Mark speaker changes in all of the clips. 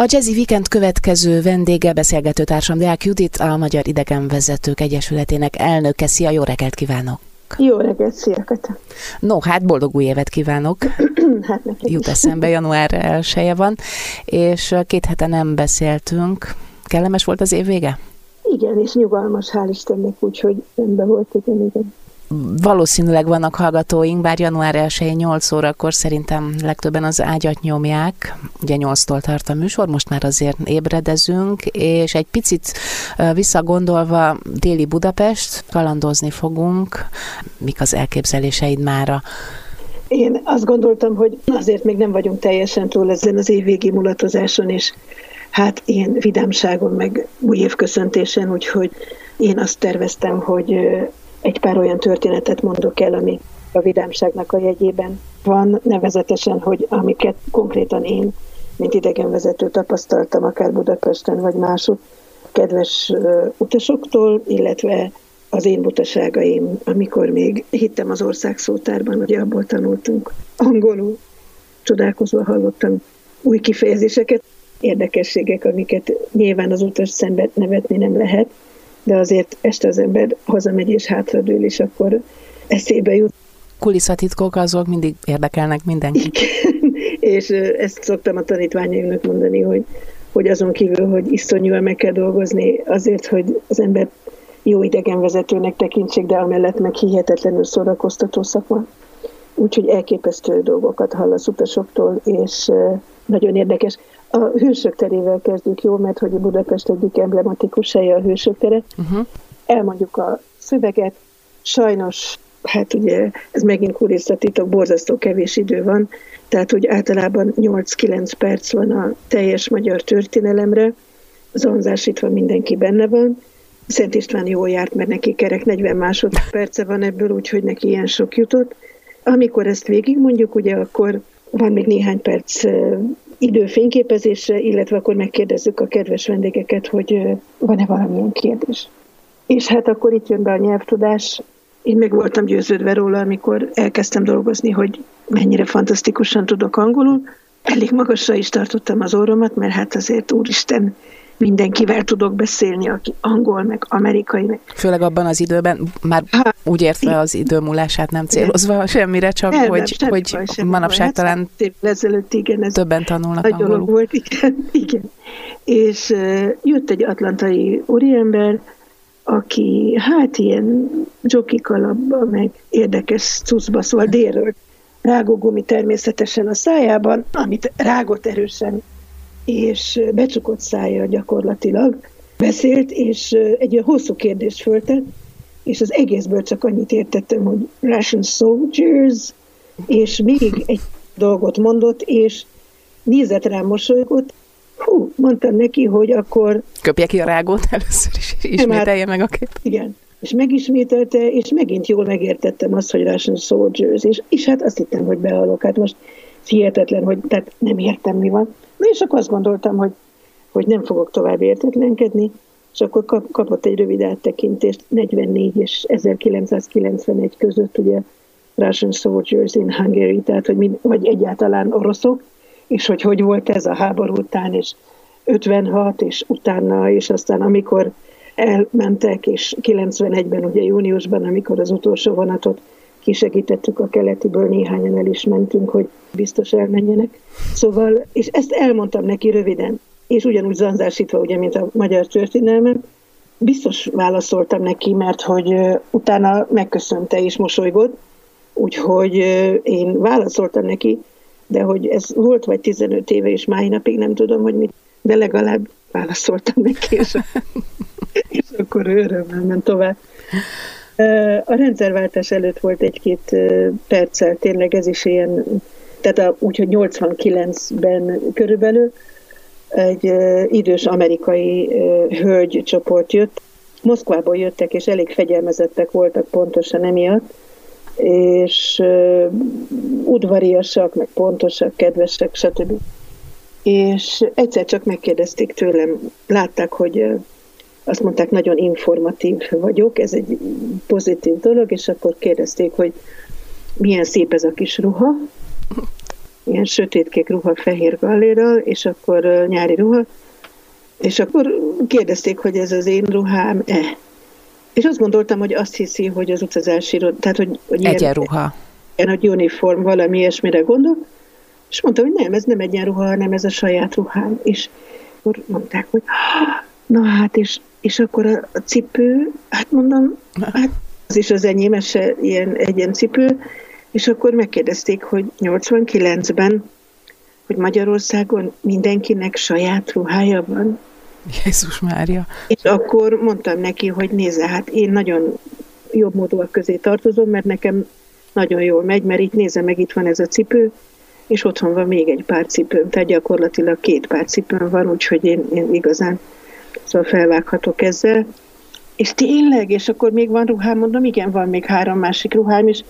Speaker 1: A Jazzy Weekend következő vendége beszélgető társam Deák Judit, a Magyar Idegenvezetők Egyesületének elnöke. Szia, jó reggelt kívánok!
Speaker 2: Jó reggelt, szia Kata.
Speaker 1: No, hát boldog új évet kívánok.
Speaker 2: hát
Speaker 1: Jut eszembe, január 1 van, és két hete nem beszéltünk. Kellemes volt az év vége?
Speaker 2: Igen, és nyugalmas, hál' Istennek, úgyhogy rendben volt, igen, igen
Speaker 1: valószínűleg vannak hallgatóink, bár január 1 8 órakor szerintem legtöbben az ágyat nyomják. Ugye 8-tól tart a műsor, most már azért ébredezünk, és egy picit visszagondolva déli Budapest, kalandozni fogunk. Mik az elképzeléseid mára?
Speaker 2: Én azt gondoltam, hogy azért még nem vagyunk teljesen túl ezen az évvégi mulatozáson, és hát ilyen vidámságon, meg új évköszöntésen, úgyhogy én azt terveztem, hogy egy pár olyan történetet mondok el, ami a vidámságnak a jegyében van, nevezetesen, hogy amiket konkrétan én, mint idegenvezető tapasztaltam, akár Budapesten vagy máshogy, kedves utasoktól, illetve az én butaságaim, amikor még hittem az ország szótárban, hogy abból tanultunk angolul, csodálkozva hallottam új kifejezéseket, érdekességek, amiket nyilván az utas szemben nevetni nem lehet, de azért este az ember hazamegy és hátradől, és akkor eszébe jut.
Speaker 1: Kulisszatitkok azok mindig érdekelnek mindenkit.
Speaker 2: és ezt szoktam a tanítványaimnak mondani, hogy, hogy azon kívül, hogy iszonyúan meg kell dolgozni azért, hogy az ember jó idegenvezetőnek tekintsék, de amellett meg hihetetlenül szórakoztató szakma. Úgyhogy elképesztő dolgokat hallasz utasoktól, és nagyon érdekes. A hősök terével kezdjük, jó, mert hogy Budapest egyik emblematikus helye a hősök tere. Uh-huh. Elmondjuk a szöveget, sajnos, hát ugye ez megint kurisztatitok, borzasztó kevés idő van, tehát hogy általában 8-9 perc van a teljes magyar történelemre, zonzásítva mindenki benne van, Szent István jól járt, mert neki kerek 40 másodperce van ebből, úgyhogy neki ilyen sok jutott. Amikor ezt végigmondjuk, ugye akkor van még néhány perc idő fényképezésre, illetve akkor megkérdezzük a kedves vendégeket, hogy van-e valamilyen kérdés. És hát akkor itt jön be a nyelvtudás. Én meg voltam győződve róla, amikor elkezdtem dolgozni, hogy mennyire fantasztikusan tudok angolul. Elég magasra is tartottam az orromat, mert hát azért úristen, mindenkivel tudok beszélni, aki angol, meg amerikai. Meg.
Speaker 1: Főleg abban az időben, már hát, úgy értve az idő múlását nem célozva semmire, csak nem, hogy, nem, hogy baj, manapság baj. talán hát,
Speaker 2: ezelőtt, igen, ez
Speaker 1: többen tanulnak angolul.
Speaker 2: volt, igen, igen. És uh, jött egy atlantai úriember, aki hát ilyen joki kalapban, meg érdekes cuszba szól délről. Rágógumi természetesen a szájában, amit rágott erősen és becsukott szája gyakorlatilag beszélt, és egy olyan hosszú kérdést föltett, és az egészből csak annyit értettem, hogy Russian soldiers, és még egy dolgot mondott, és nézett rám, mosolygott, hú, mondtam neki, hogy akkor...
Speaker 1: Köpje ki a rágót először is, ismételje meg a kép.
Speaker 2: Igen, és megismételte, és megint jól megértettem azt, hogy Russian soldiers, és, és hát azt hittem, hogy behalok. Hát most hihetetlen, hogy tehát nem értem, mi van. És akkor azt gondoltam, hogy, hogy nem fogok tovább értetlenkedni, és akkor kap, kapott egy rövid áttekintést 44 és 1991 között, ugye Russian Soldiers in Hungary, tehát hogy mi, vagy egyáltalán oroszok, és hogy hogy volt ez a háború után, és 56, és utána, és aztán amikor elmentek, és 91-ben, ugye júniusban, amikor az utolsó vonatot kisegítettük a keletiből, néhányan el is mentünk, hogy biztos elmenjenek. Szóval, és ezt elmondtam neki röviden, és ugyanúgy zanzásítva, ugye, mint a magyar történelmen, biztos válaszoltam neki, mert hogy utána megköszönte és mosolygott, úgyhogy én válaszoltam neki, de hogy ez volt vagy 15 éve, és mai napig nem tudom, hogy mit, de legalább válaszoltam neki, és, és akkor örömmel ment tovább. A rendszerváltás előtt volt egy-két perccel, tényleg ez is ilyen, tehát úgyhogy 89-ben körülbelül egy idős amerikai hölgycsoport jött. Moszkvából jöttek, és elég fegyelmezettek voltak pontosan emiatt, és udvariasak, meg pontosak, kedvesek, stb. És egyszer csak megkérdezték tőlem, látták, hogy azt mondták, nagyon informatív vagyok, ez egy pozitív dolog, és akkor kérdezték, hogy milyen szép ez a kis ruha, ilyen sötétkék ruha fehér gallérral, és akkor nyári ruha, és akkor kérdezték, hogy ez az én ruhám-e. És azt gondoltam, hogy azt hiszi, hogy az utazási, tehát hogy, hogy
Speaker 1: egyenruha.
Speaker 2: Ilyen, hogy uniform, valami ilyesmire gondol. És mondtam, hogy nem, ez nem egyenruha, hanem ez a saját ruhám. És akkor mondták, hogy na hát, és, és akkor a, cipő, hát mondom, hát az is az enyém, se ilyen egyen cipő, és akkor megkérdezték, hogy 89-ben, hogy Magyarországon mindenkinek saját ruhája van.
Speaker 1: Jézus Mária.
Speaker 2: És akkor mondtam neki, hogy nézze, hát én nagyon jobb módúak közé tartozom, mert nekem nagyon jól megy, mert itt nézze meg, itt van ez a cipő, és otthon van még egy pár cipőm, tehát gyakorlatilag két pár cipőm van, úgyhogy én, én igazán szóval felvághatok ezzel. És tényleg, és akkor még van ruhám, mondom, igen, van még három másik ruhám, és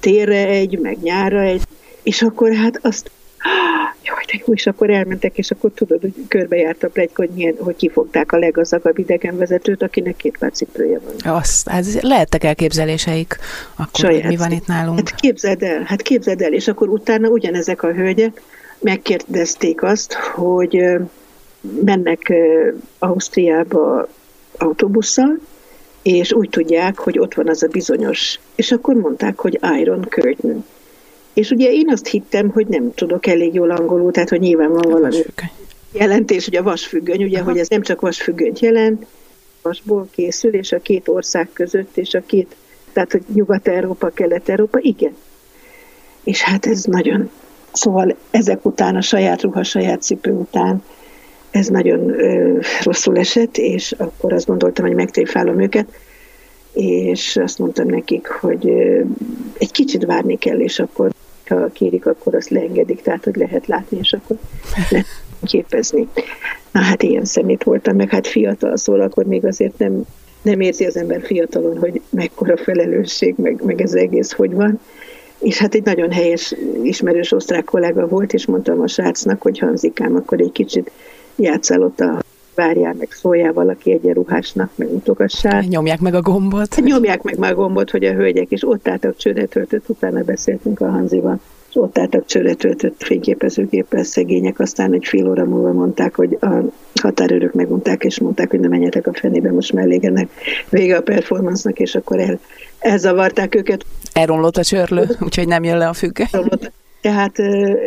Speaker 2: térre egy, meg nyára egy, és akkor hát azt jaj, de jó, és akkor elmentek, és akkor tudod, hogy körbejárt a plegyka, hogy, milyen, hogy kifogták a legazagabb idegenvezetőt, akinek két pár cipője van.
Speaker 1: Azt, hát lehettek elképzeléseik, akkor Saját mi van itt nálunk?
Speaker 2: Hát képzeld el, hát képzeld el, és akkor utána ugyanezek a hölgyek megkérdezték azt, hogy mennek Ausztriába autóbusszal, és úgy tudják, hogy ott van az a bizonyos, és akkor mondták, hogy Iron Curtain. És ugye én azt hittem, hogy nem tudok elég jól angolul, tehát hogy nyilván van valami jelentés, hogy a vasfüggöny, ugye, Aha. hogy ez nem csak vasfüggönyt jelent, vasból készül, és a két ország között, és a két, tehát hogy Nyugat-Európa, Kelet-Európa, igen. És hát ez nagyon, szóval ezek után, a saját ruha, saját cipő után, ez nagyon ö, rosszul esett, és akkor azt gondoltam, hogy megtréfálom őket, és azt mondtam nekik, hogy ö, egy kicsit várni kell, és akkor ha kérik, akkor azt leengedik, tehát hogy lehet látni, és akkor lehet képezni. Na hát ilyen szemét voltam, meg hát fiatal szól, akkor még azért nem, nem érzi az ember fiatalon, hogy mekkora felelősség, meg, meg ez egész hogy van. És hát egy nagyon helyes, ismerős osztrák kollega volt, és mondtam a srácnak, hogy Hanzikám, akkor egy kicsit játszál ott a várjál, meg szóljál valaki egyenruhásnak, meg mutogassál.
Speaker 1: Nyomják meg a gombot.
Speaker 2: Hát nyomják meg már a gombot, hogy a hölgyek, és ott álltak csőre töltött, utána beszéltünk a Hanzival, és ott álltak csőre töltött fényképezőgéppel szegények, aztán egy fél óra múlva mondták, hogy a határőrök megmondták, és mondták, hogy ne menjetek a fenébe, most már elégenek vége a performance és akkor el, elzavarták őket.
Speaker 1: Elromlott a csörlő, úgyhogy nem jön le a függöny.
Speaker 2: Tehát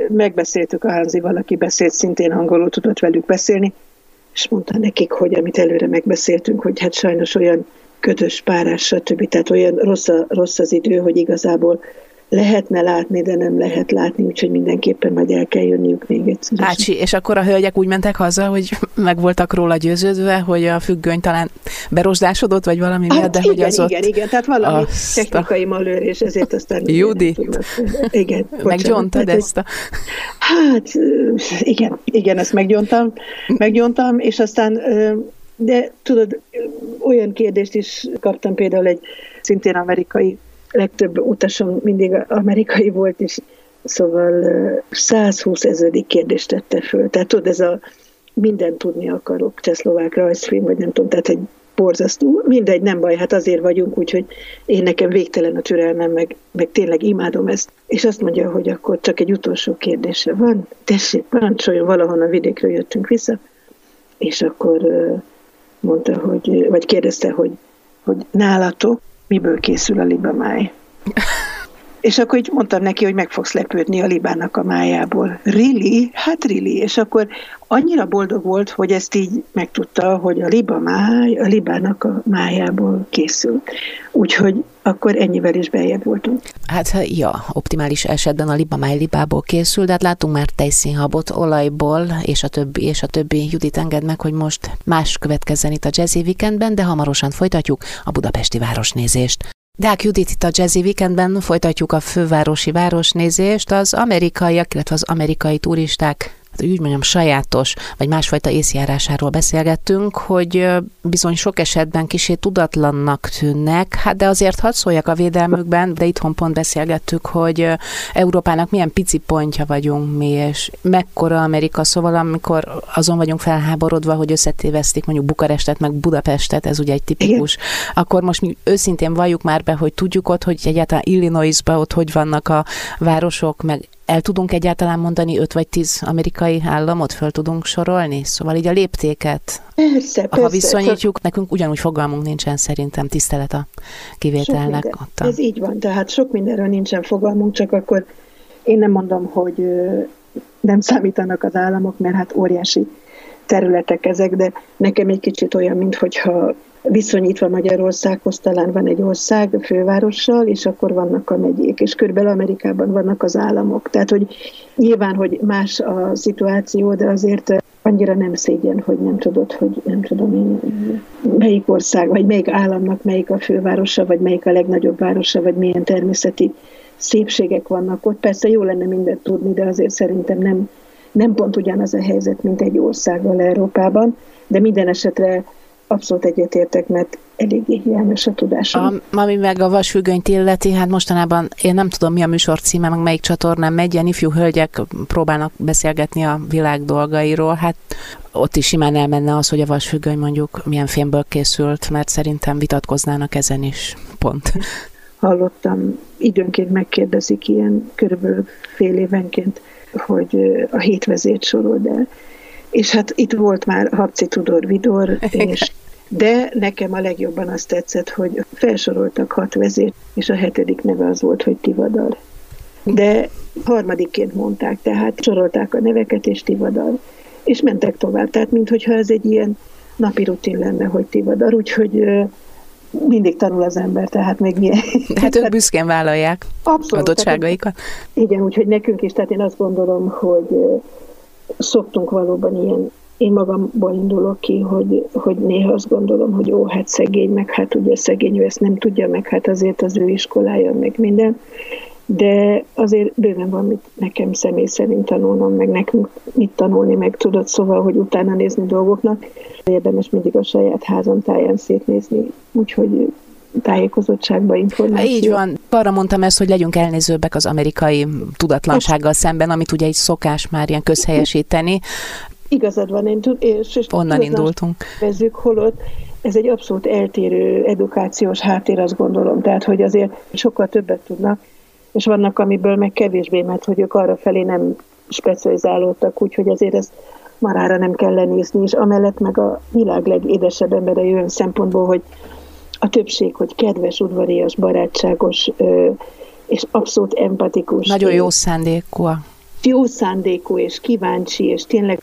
Speaker 2: megbeszéltük a Hanzival, aki beszélt szintén angolul, tudott velük beszélni, és mondta nekik, hogy amit előre megbeszéltünk, hogy hát sajnos olyan ködös párás, stb. Tehát olyan rossz, a, rossz az idő, hogy igazából lehetne látni, de nem lehet látni, úgyhogy mindenképpen majd el kell jönniük még egyszer.
Speaker 1: Ácsi, és akkor a hölgyek úgy mentek haza, hogy meg voltak róla győződve, hogy a függöny talán berosdásodott, vagy valami
Speaker 2: hát
Speaker 1: miatt, de
Speaker 2: igen,
Speaker 1: hogy az
Speaker 2: igen, ott... Igen, tehát valami azt technikai a... malőr, és ezért aztán...
Speaker 1: Judi,
Speaker 2: igen,
Speaker 1: meggyontad ezt a...
Speaker 2: Hát, igen, igen, ezt meggyontam, meggyontam, és aztán de tudod, olyan kérdést is kaptam például egy szintén amerikai legtöbb utasom mindig amerikai volt, és szóval 120 ezredik kérdést tette föl. Tehát tudod, ez a minden tudni akarok, csehszlovák rajzfilm, vagy nem tudom, tehát egy borzasztó. Mindegy, nem baj, hát azért vagyunk, úgyhogy én nekem végtelen a türelmem, meg, meg tényleg imádom ezt. És azt mondja, hogy akkor csak egy utolsó kérdése van. Tessék, parancsoljon, valahonnan vidékről jöttünk vissza. És akkor mondta, hogy, vagy kérdezte, hogy, hogy nálatok miből készül a libamáj. És akkor így mondtam neki, hogy meg fogsz lepődni a libának a májából. Really? Hát really. És akkor annyira boldog volt, hogy ezt így megtudta, hogy a liba máj, a libának a májából készül. Úgyhogy akkor ennyivel is beljebb voltunk.
Speaker 1: Hát ja, optimális esetben a liba máj libából készül, de hát látunk már tejszínhabot olajból, és a többi, és a többi. Judit enged meg, hogy most más következzen itt a Jazzy Weekendben, de hamarosan folytatjuk a budapesti városnézést. Deák Judit itt a Jazzy Weekendben folytatjuk a fővárosi városnézést. Az amerikaiak, illetve az amerikai turisták úgy mondjam, sajátos, vagy másfajta észjárásáról beszélgettünk, hogy bizony sok esetben kisé tudatlannak tűnnek, hát de azért hadd szóljak a védelmükben, de itthon pont beszélgettük, hogy Európának milyen pici pontja vagyunk mi, és mekkora Amerika, szóval amikor azon vagyunk felháborodva, hogy összetévesztik mondjuk Bukarestet, meg Budapestet, ez ugye egy tipikus, akkor most mi őszintén valljuk már be, hogy tudjuk ott, hogy egyáltalán Illinoisba ott hogy vannak a városok, meg el tudunk egyáltalán mondani öt vagy tíz amerikai államot, föl tudunk sorolni? Szóval így a léptéket,
Speaker 2: persze,
Speaker 1: ha
Speaker 2: persze,
Speaker 1: viszonyítjuk, csak... nekünk ugyanúgy fogalmunk nincsen szerintem tisztelet a kivételnek.
Speaker 2: Ott a... Ez így van, tehát sok mindenről nincsen fogalmunk, csak akkor én nem mondom, hogy nem számítanak az államok, mert hát óriási területek ezek, de nekem egy kicsit olyan, mintha viszonyítva Magyarországhoz talán van egy ország a fővárossal, és akkor vannak a megyék, és körülbelül Amerikában vannak az államok. Tehát, hogy nyilván, hogy más a szituáció, de azért annyira nem szégyen, hogy nem tudod, hogy nem tudom én, melyik ország, vagy melyik államnak melyik a fővárosa, vagy melyik a legnagyobb városa, vagy milyen természeti szépségek vannak ott. Persze jó lenne mindent tudni, de azért szerintem nem, nem pont ugyanaz a helyzet, mint egy országgal Európában, de minden esetre abszolút egyetértek, mert eléggé hiányos a tudásom.
Speaker 1: A, ami meg a vasfüggönyt illeti, hát mostanában én nem tudom, mi a műsor címe, meg melyik csatornán megy, ilyen ifjú hölgyek próbálnak beszélgetni a világ dolgairól, hát ott is simán elmenne az, hogy a vasfüggöny mondjuk milyen filmből készült, mert szerintem vitatkoznának ezen is, pont.
Speaker 2: Hallottam, időnként megkérdezik ilyen körülbelül fél évenként, hogy a hétvezét sorold el és hát itt volt már Habci Tudor Vidor, és de nekem a legjobban azt tetszett, hogy felsoroltak hat vezért, és a hetedik neve az volt, hogy Tivadar. De harmadikként mondták, tehát sorolták a neveket, és Tivadar. És mentek tovább, tehát mintha ez egy ilyen napi rutin lenne, hogy Tivadar, úgyhogy mindig tanul az ember, tehát még milyen.
Speaker 1: Hát ők büszkén vállalják Abszolút, adottságaikat. Tehát,
Speaker 2: igen, úgyhogy nekünk is, tehát én azt gondolom, hogy szoktunk valóban ilyen, én magamból indulok ki, hogy, hogy néha azt gondolom, hogy ó, hát szegény, meg hát ugye szegény, ő ezt nem tudja, meg hát azért az ő iskolája, meg minden, de azért bőven van mit nekem személy szerint tanulnom, meg nekünk mit tanulni, meg tudod, szóval, hogy utána nézni dolgoknak. Érdemes mindig a saját házon táján szétnézni, úgyhogy tájékozottságba, információ.
Speaker 1: Így van. Arra mondtam ezt, hogy legyünk elnézőbbek az amerikai tudatlansággal szemben, amit ugye egy szokás már ilyen közhelyesíteni.
Speaker 2: Igazad van, én tud, és, és
Speaker 1: onnan indultunk.
Speaker 2: Vezzük, holott ez egy abszolút eltérő edukációs háttér, azt gondolom. Tehát, hogy azért sokkal többet tudnak, és vannak, amiből meg kevésbé, mert hogy ők arra felé nem specializálódtak, úgyhogy azért ezt marára nem kell lenézni, és amellett meg a világ legédesebb embere jön szempontból, hogy a többség, hogy kedves, udvarias, barátságos, és abszolút empatikus.
Speaker 1: Nagyon jó szándékú.
Speaker 2: Jó szándékú, és kíváncsi, és tényleg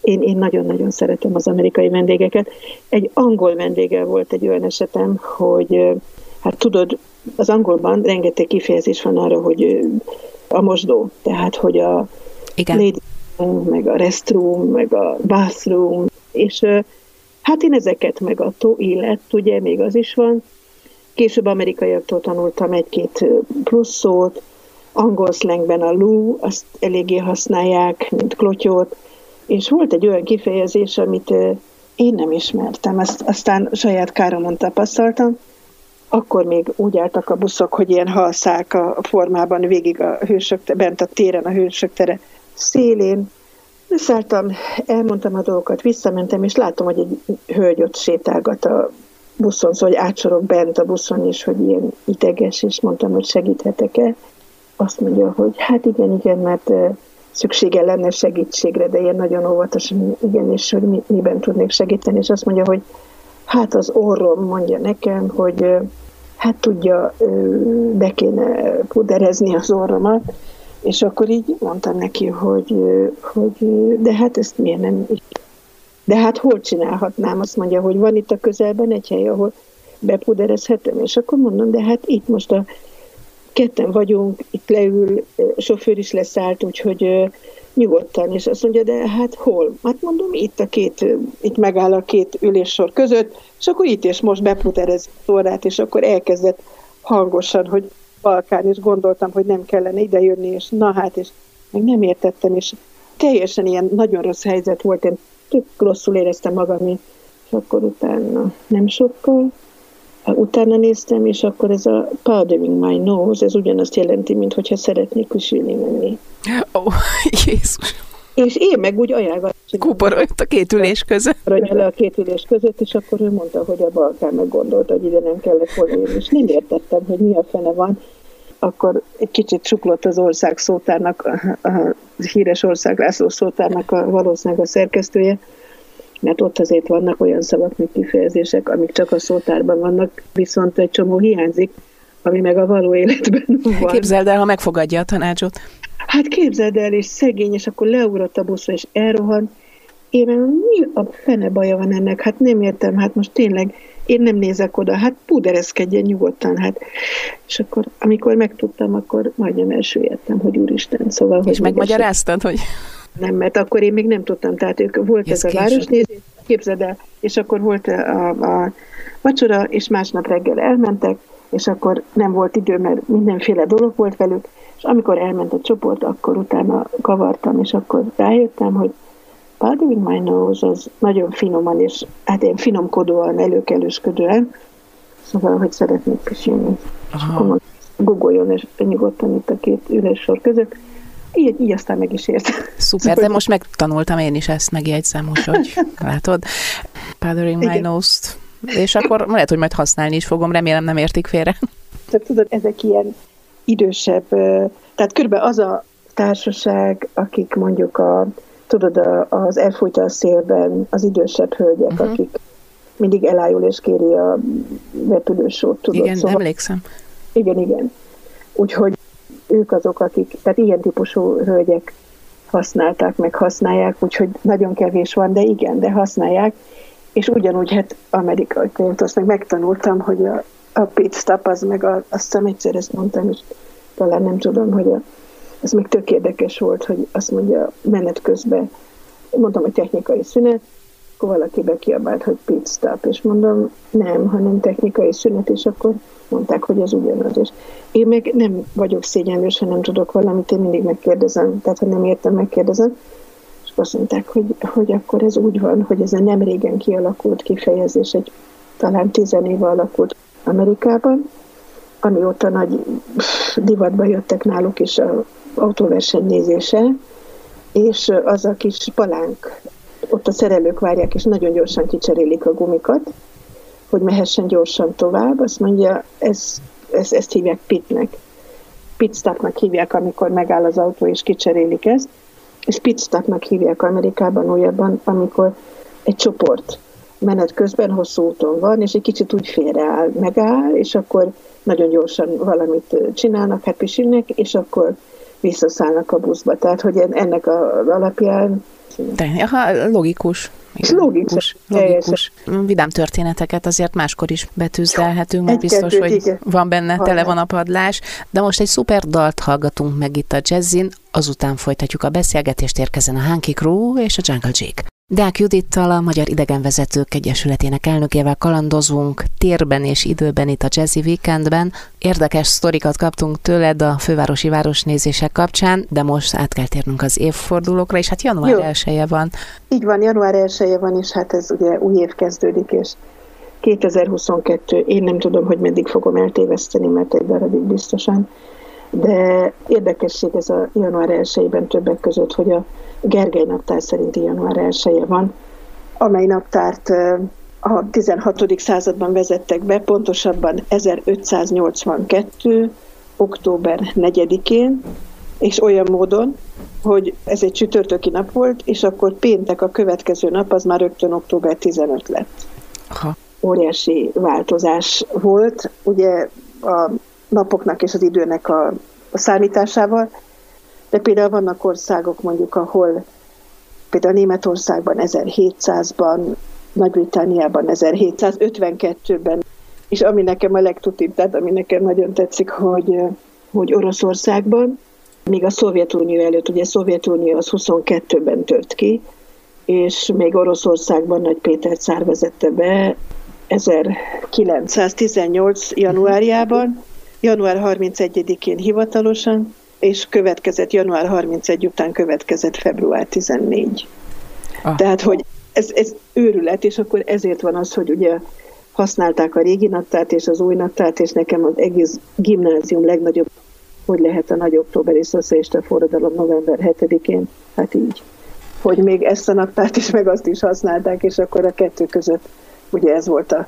Speaker 2: én, én nagyon-nagyon szeretem az amerikai vendégeket. Egy angol vendéggel volt egy olyan esetem, hogy hát tudod, az angolban rengeteg kifejezés van arra, hogy a mosdó, tehát hogy a
Speaker 1: Igen.
Speaker 2: lady meg a restroom, meg a bathroom, és Hát én ezeket meg a illet, ugye, még az is van. Később amerikaiaktól tanultam egy-két plusz szót, angol szlengben a lú, azt eléggé használják, mint klotyót, és volt egy olyan kifejezés, amit én nem ismertem, ezt aztán saját káromon tapasztaltam, akkor még úgy álltak a buszok, hogy ilyen halszák a formában végig a hősök, bent a téren a hősök tere szélén, Leszálltam, elmondtam a dolgokat, visszamentem, és látom, hogy egy hölgy ott sétálgat a buszon, szóval hogy átsorok bent a buszon, és hogy ilyen ideges, és mondtam, hogy segíthetek-e. Azt mondja, hogy hát igen, igen, mert szüksége lenne segítségre, de ilyen nagyon óvatosan, igen, és hogy mi, miben tudnék segíteni, és azt mondja, hogy hát az orrom mondja nekem, hogy hát tudja, be kéne puderezni az orromat, és akkor így mondtam neki, hogy, hogy de hát ezt miért nem de hát hol csinálhatnám? Azt mondja, hogy van itt a közelben egy hely, ahol bepuderezhetem, és akkor mondom, de hát itt most a ketten vagyunk, itt leül, sofőr is leszállt, úgyhogy nyugodtan, és azt mondja, de hát hol? Hát mondom, itt a két, itt megáll a két üléssor között, és akkor itt és most bepuderez orrát, és akkor elkezdett hangosan, hogy Balkán, és gondoltam, hogy nem kellene idejönni, és na hát, és meg nem értettem, és teljesen ilyen nagyon rossz helyzet volt, én tök rosszul éreztem magam, és akkor utána nem sokkal, utána néztem, és akkor ez a powdering my nose, ez ugyanazt jelenti, mint hogyha szeretnék küsülni menni.
Speaker 1: Ó, oh, Jézus!
Speaker 2: És én meg úgy ajánlva.
Speaker 1: Kuporolt a két ülés között.
Speaker 2: le a két ülés között, és akkor ő mondta, hogy a Balkán meg gondolta, hogy ide nem kellett volna jönni, és nem értettem, hogy mi a fene van akkor egy kicsit csuklott az ország szótárnak, a, a híres ország László szótárnak a, valószínűleg a szerkesztője, mert ott azért vannak olyan szavak, mint kifejezések, amik csak a szótárban vannak, viszont egy csomó hiányzik, ami meg a való életben van.
Speaker 1: Képzeld el, ha megfogadja a tanácsot.
Speaker 2: Hát képzeld el, és szegény, és akkor leugrott a buszra, és elrohan. Én mi a fene baja van ennek? Hát nem értem, hát most tényleg én nem nézek oda, hát pudereszkedjen nyugodtan, hát. És akkor, amikor megtudtam, akkor majdnem elsüllyedtem, hogy úristen, szóval...
Speaker 1: És megmagyaráztad, hogy...
Speaker 2: Nem, mert akkor én még nem tudtam, tehát ők volt ez, ez a városnézés, képzeld el, és akkor volt a, a vacsora, és másnap reggel elmentek, és akkor nem volt idő, mert mindenféle dolog volt velük, és amikor elment a csoport, akkor utána kavartam, és akkor rájöttem, hogy Powdering my nose az nagyon finoman, és hát én finomkodóan, előkelősködően, szóval, hogy szeretnék pisilni. És akkor googoljon és nyugodtan itt a két üres sor között. Így, így aztán meg is ért.
Speaker 1: Szuper, de most megtanultam én is ezt, megjegyzem most, hogy látod. Powdering my nose-t. És akkor lehet, hogy majd használni is fogom, remélem nem értik félre.
Speaker 2: Tehát tudod, ezek ilyen idősebb, tehát körülbelül az a társaság, akik mondjuk a tudod, az elfújta a szélben az idősebb hölgyek, uh-huh. akik mindig elájul és kéri a repülősót, tudod.
Speaker 1: Igen, szóval, emlékszem.
Speaker 2: Igen, igen. Úgyhogy ők azok, akik, tehát ilyen típusú hölgyek használták, meg használják, úgyhogy nagyon kevés van, de igen, de használják, és ugyanúgy hát amerikai meg megtanultam, hogy a, a pit stop az meg, a, azt hiszem egyszer ezt mondtam, és talán nem tudom, hogy a ez még tök érdekes volt, hogy azt mondja menet közben, mondtam, hogy technikai szünet, akkor valaki bekiabált, hogy pit stop, és mondom, nem, hanem technikai szünet, és akkor mondták, hogy ez ugyanaz. És én meg nem vagyok szégyenlős, ha nem tudok valamit, én mindig megkérdezem, tehát ha nem értem, megkérdezem, azt mondták, hogy, hogy akkor ez úgy van, hogy ez a nem régen kialakult kifejezés, egy talán tizenéve alakult Amerikában, amióta nagy divatba jöttek náluk is a autóverseny nézése, és az a kis palánk, ott a szerelők várják, és nagyon gyorsan kicserélik a gumikat, hogy mehessen gyorsan tovább. Azt mondja, ez, ez, ezt hívják pitnek. Pitstopnak hívják, amikor megáll az autó, és kicserélik ezt. És pitstopnak hívják Amerikában újabban, amikor egy csoport menet közben hosszú úton van, és egy kicsit úgy félreáll, megáll, és akkor nagyon gyorsan valamit csinálnak, hát pisilnek, és akkor visszaszállnak a buszba. Tehát, hogy ennek az alapján...
Speaker 1: De, aha, logikus.
Speaker 2: Igen, logikus.
Speaker 1: Logikus. Vidám történeteket azért máskor is betűzdelhetünk, mert biztos, hogy igen. van benne, tele van a padlás. De most egy szuper dalt hallgatunk meg itt a jazzin, azután folytatjuk a beszélgetést, érkezen a Hanky Crew és a Jungle Jake. Deák Judittal, a Magyar Idegenvezetők Egyesületének elnökével kalandozunk térben és időben itt a Jazzy Weekendben. Érdekes sztorikat kaptunk tőled a fővárosi városnézések kapcsán, de most át kell térnünk az évfordulókra, és hát január 1 van.
Speaker 2: Így van, január 1 van, és hát ez ugye új év kezdődik, és 2022, én nem tudom, hogy meddig fogom eltéveszteni, mert egy darabig biztosan, de érdekesség ez a január 1 többek között, hogy a Gergely naptár szerinti január 1 van, amely naptárt a 16. században vezettek be, pontosabban 1582. október 4-én, és olyan módon, hogy ez egy csütörtöki nap volt, és akkor péntek a következő nap, az már rögtön október 15 lett. Aha. Óriási változás volt, ugye a napoknak és az időnek a, a számításával, de például vannak országok mondjuk, ahol például Németországban 1700-ban, Nagy-Britániában 1752-ben, és ami nekem a legtutibb, tehát ami nekem nagyon tetszik, hogy, hogy Oroszországban, még a Szovjetunió előtt, ugye a Szovjetunió az 22-ben tört ki, és még Oroszországban Nagy Péter cár be 1918. januárjában, január 31-én hivatalosan, és következett január 31 után következett február 14. Ah. Tehát, hogy ez, ez őrület, és akkor ezért van az, hogy ugye használták a régi naptárt és az új naptárt, és nekem az egész gimnázium legnagyobb, hogy lehet a nagy októberi szocialista forradalom november 7-én, hát így. Hogy még ezt a naptárt is, meg azt is használták, és akkor a kettő között ugye ez volt a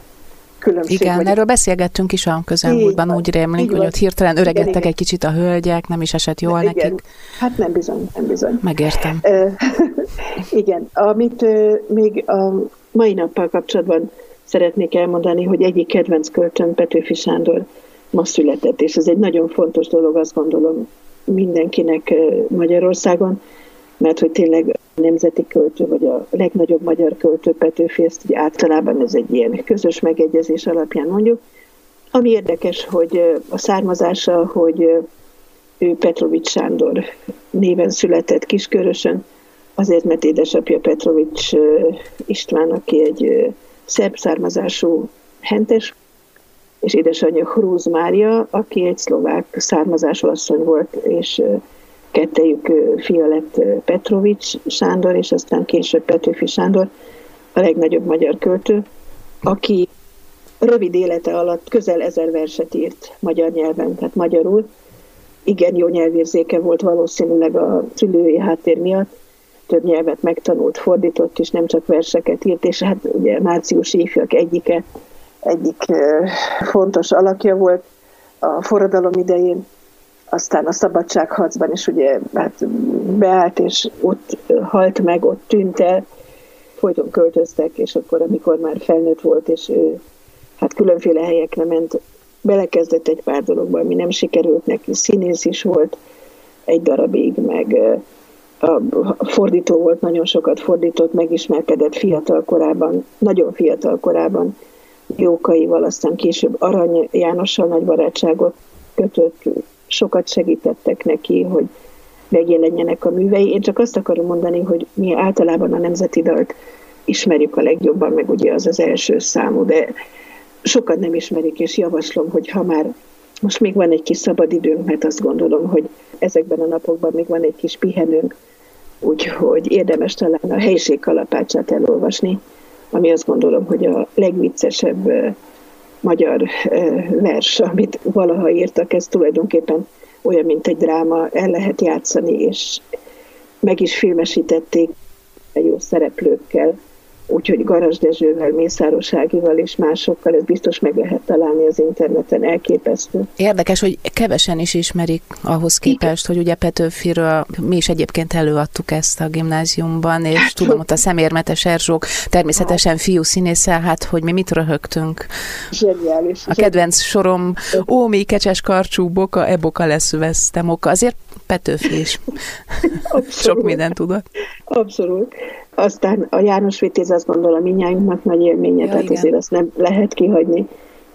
Speaker 2: különbség.
Speaker 1: Igen, vagy... erről beszélgettünk is a közelmúltban, úgy rémlik, hogy ott hirtelen öregedtek igen, egy kicsit a hölgyek, nem is esett jól igen. nekik.
Speaker 2: Hát nem bizony, nem bizony.
Speaker 1: Megértem.
Speaker 2: igen, amit még a mai nappal kapcsolatban szeretnék elmondani, hogy egyik kedvenc költőn Petőfi Sándor ma született, és ez egy nagyon fontos dolog, azt gondolom mindenkinek Magyarországon, mert hogy tényleg a nemzeti költő, vagy a legnagyobb magyar költő Petőfi, ezt így általában ez egy ilyen közös megegyezés alapján mondjuk. Ami érdekes, hogy a származása, hogy ő Petrovics Sándor néven született Kiskörösön, azért, mert édesapja Petrovics István, aki egy szerb származású hentes, és édesanyja Hrúz Mária, aki egy szlovák származású asszony volt, és kettejük fia lett Petrovics Sándor, és aztán később Petőfi Sándor, a legnagyobb magyar költő, aki rövid élete alatt közel ezer verset írt magyar nyelven, tehát magyarul. Igen jó nyelvérzéke volt valószínűleg a szülői háttér miatt, több nyelvet megtanult, fordított, és nem csak verseket írt, és hát ugye március ifjak egyike, egyik fontos alakja volt a forradalom idején, aztán a szabadságharcban is ugye hát beállt, és ott halt meg, ott tűnt el, folyton költöztek, és akkor, amikor már felnőtt volt, és ő hát különféle helyekre ment, belekezdett egy pár dologba, ami nem sikerült neki, színész is volt egy darabig, meg a fordító volt, nagyon sokat fordított, megismerkedett fiatal korában, nagyon fiatal korában. Jókaival, aztán később Arany Jánossal nagy barátságot kötött, sokat segítettek neki, hogy megjelenjenek a művei. Én csak azt akarom mondani, hogy mi általában a nemzeti dalt ismerjük a legjobban, meg ugye az az első számú, de sokat nem ismerik, és javaslom, hogy ha már most még van egy kis szabadidőnk, mert azt gondolom, hogy ezekben a napokban még van egy kis pihenőnk, úgyhogy érdemes talán a helység kalapácsát elolvasni, ami azt gondolom, hogy a legviccesebb magyar vers, amit valaha írtak, ez tulajdonképpen olyan, mint egy dráma, el lehet játszani, és meg is filmesítették jó szereplőkkel, úgyhogy Garas Dezsővel, Mészáros Ágival és másokkal, ez biztos meg lehet találni az interneten, elképesztő.
Speaker 1: Érdekes, hogy kevesen is ismerik ahhoz képest, Igen. hogy ugye Petőfiről mi is egyébként előadtuk ezt a gimnáziumban, és hát, tudom, ott a szemérmetes Erzsók, természetesen fiú színészel, hát hogy mi mit röhögtünk.
Speaker 2: Zseniális.
Speaker 1: A kedvenc sorom, ó, mi kecses karcsú boka, e boka lesz vesztem oka. Azért Petőfi is. Sok minden tudott.
Speaker 2: Abszolút. Aztán a János Vitéz azt gondolom minnyájunknak nagy élménye, ja, tehát igen. azért azt nem lehet kihagyni.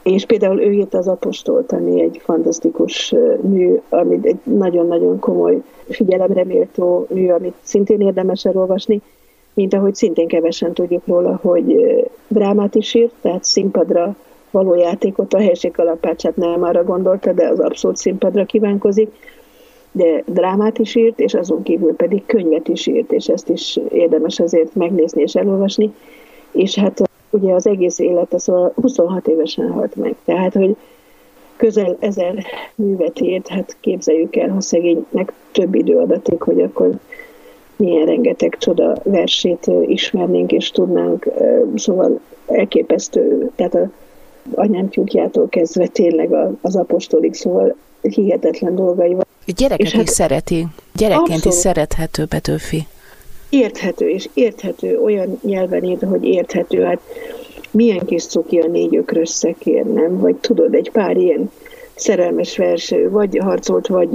Speaker 2: És például ő írt az Apostolt, ami egy fantasztikus mű, amit egy nagyon-nagyon komoly, figyelemre méltó mű, amit szintén érdemes elolvasni, mint ahogy szintén kevesen tudjuk róla, hogy drámát is írt, tehát színpadra való játékot, a helység kalapácsát nem arra gondolta, de az abszolút színpadra kívánkozik de drámát is írt, és azon kívül pedig könyvet is írt, és ezt is érdemes azért megnézni és elolvasni. És hát ugye az egész élete, szóval 26 évesen halt meg. Tehát, hogy közel ezer művet írt, hát képzeljük el, ha szegénynek több idő adatik, hogy akkor milyen rengeteg csoda versét ismernénk és tudnánk. Szóval elképesztő, tehát a anyám tyúkjától kezdve tényleg az apostolik, szóval hihetetlen dolgai van.
Speaker 1: Gyerekek is hát, szereti. Gyerekként abszolút. is szerethető Petőfi.
Speaker 2: Érthető, és érthető, olyan nyelven írt, hogy érthető. Hát milyen kis cuki a négy ökrös szekér, nem? Vagy tudod, egy pár ilyen szerelmes verső, vagy harcolt, vagy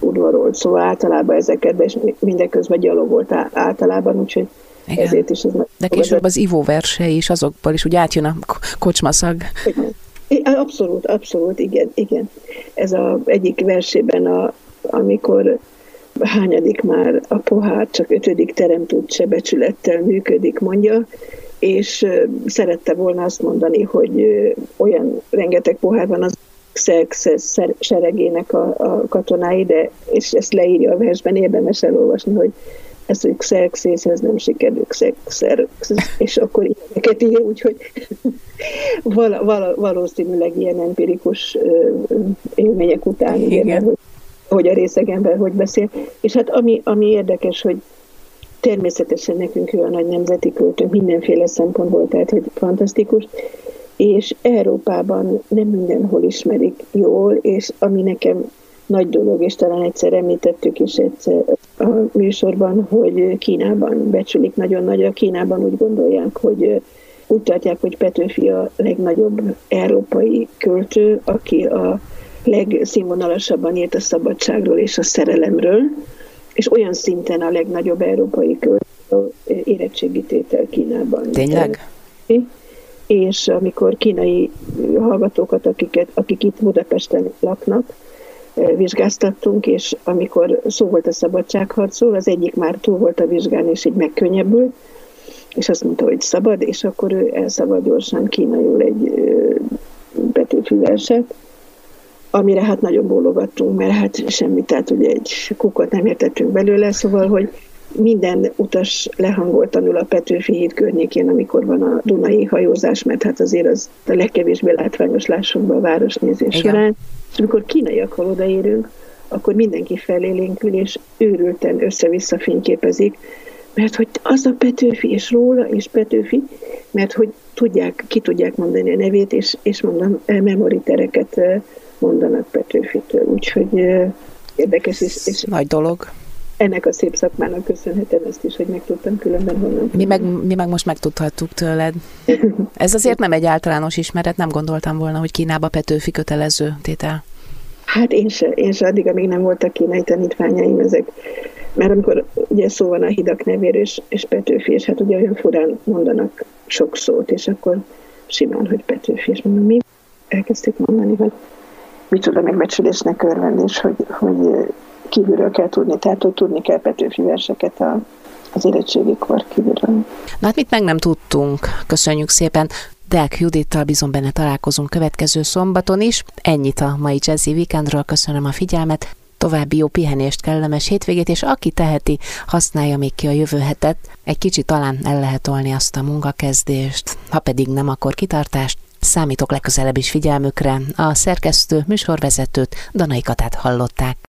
Speaker 2: udvarolt, szóval általában ezeket, és mindeközben gyalogolt általában, úgyhogy igen. ezért is ez
Speaker 1: De később az ivó versei is, azokból is úgy átjön a kocsmaszag.
Speaker 2: Igen. Abszolút, abszolút, igen, igen. Ez a egyik versében a amikor hányadik már a pohár, csak ötödik terem tud se becsülettel működik, mondja, és szerette volna azt mondani, hogy olyan rengeteg pohár van az Xerxes seregének a, a katonái, de, és ezt leírja a versben, érdemes elolvasni, hogy ez, hogy Xerxeshez nem sikerül, Xerxes, és akkor ilyeneket ír, úgyhogy val, val, valószínűleg ilyen empirikus élmények után, Igen. hogy hogy a részeg ember hogy beszél. És hát ami, ami érdekes, hogy természetesen nekünk ő a nagy nemzeti költő mindenféle szempontból, tehát hogy fantasztikus, és Európában nem mindenhol ismerik jól, és ami nekem nagy dolog, és talán egyszer említettük is egyszer a műsorban, hogy Kínában becsülik nagyon nagy, a Kínában úgy gondolják, hogy úgy tartják, hogy Petőfi a legnagyobb európai költő, aki a legszínvonalasabban írt a szabadságról és a szerelemről, és olyan szinten a legnagyobb európai költő érettségítétel Kínában.
Speaker 1: Tényleg?
Speaker 2: És amikor kínai hallgatókat, akiket, akik itt Budapesten laknak, vizsgáztattunk, és amikor szó volt a szabadságharcról, az egyik már túl volt a vizsgán, és így megkönnyebbült, és azt mondta, hogy szabad, és akkor ő elszabad gyorsan kínaiul egy verset, amire hát nagyon bólogattunk, mert hát semmit, tehát ugye egy kukot nem értettünk belőle, szóval, hogy minden utas lehangoltanul a Petőfi híd környékén, amikor van a Dunai hajózás, mert hát azért az a legkevésbé látványos lássunk be a városnézés Igen. során. És amikor kínaiakkal odaérünk, akkor mindenki felélénkül, és őrülten össze-vissza fényképezik, mert hogy az a Petőfi, és róla, és Petőfi, mert hogy tudják, ki tudják mondani a nevét, és, és mondom, memoritereket mondanak Petőfitől, úgyhogy érdekes. És, és
Speaker 1: Nagy dolog.
Speaker 2: Ennek a szép szakmának köszönhetem ezt is, hogy megtudtam különben honnan.
Speaker 1: Mi meg, mi meg most megtudhattuk tőled. Ez azért nem egy általános ismeret, nem gondoltam volna, hogy Kínába Petőfi kötelező tétel.
Speaker 2: Hát én se, én se addig, amíg nem voltak kínai tanítványaim, ezek mert amikor ugye szó van a hidak nevéről, és, és Petőfi, és hát ugye olyan furán mondanak sok szót, és akkor simán, hogy Petőfi, és mondom, mi elkezdték mondani, hogy micsoda megbecsülésnek örvenni, és hogy, hogy kívülről kell tudni, tehát hogy tudni kell Petőfi verseket a, az érettségikor kívülről.
Speaker 1: Na hát mit meg nem tudtunk, köszönjük szépen. Delk Judittal bizony benne találkozunk következő szombaton is. Ennyit a mai Jazzy Weekendről, köszönöm a figyelmet. További jó pihenést, kellemes hétvégét, és aki teheti, használja még ki a jövő hetet. Egy kicsit talán el lehet olni azt a munkakezdést, ha pedig nem, akkor kitartást. Számítok legközelebb is figyelmükre. A szerkesztő műsorvezetőt Danai Katát hallották.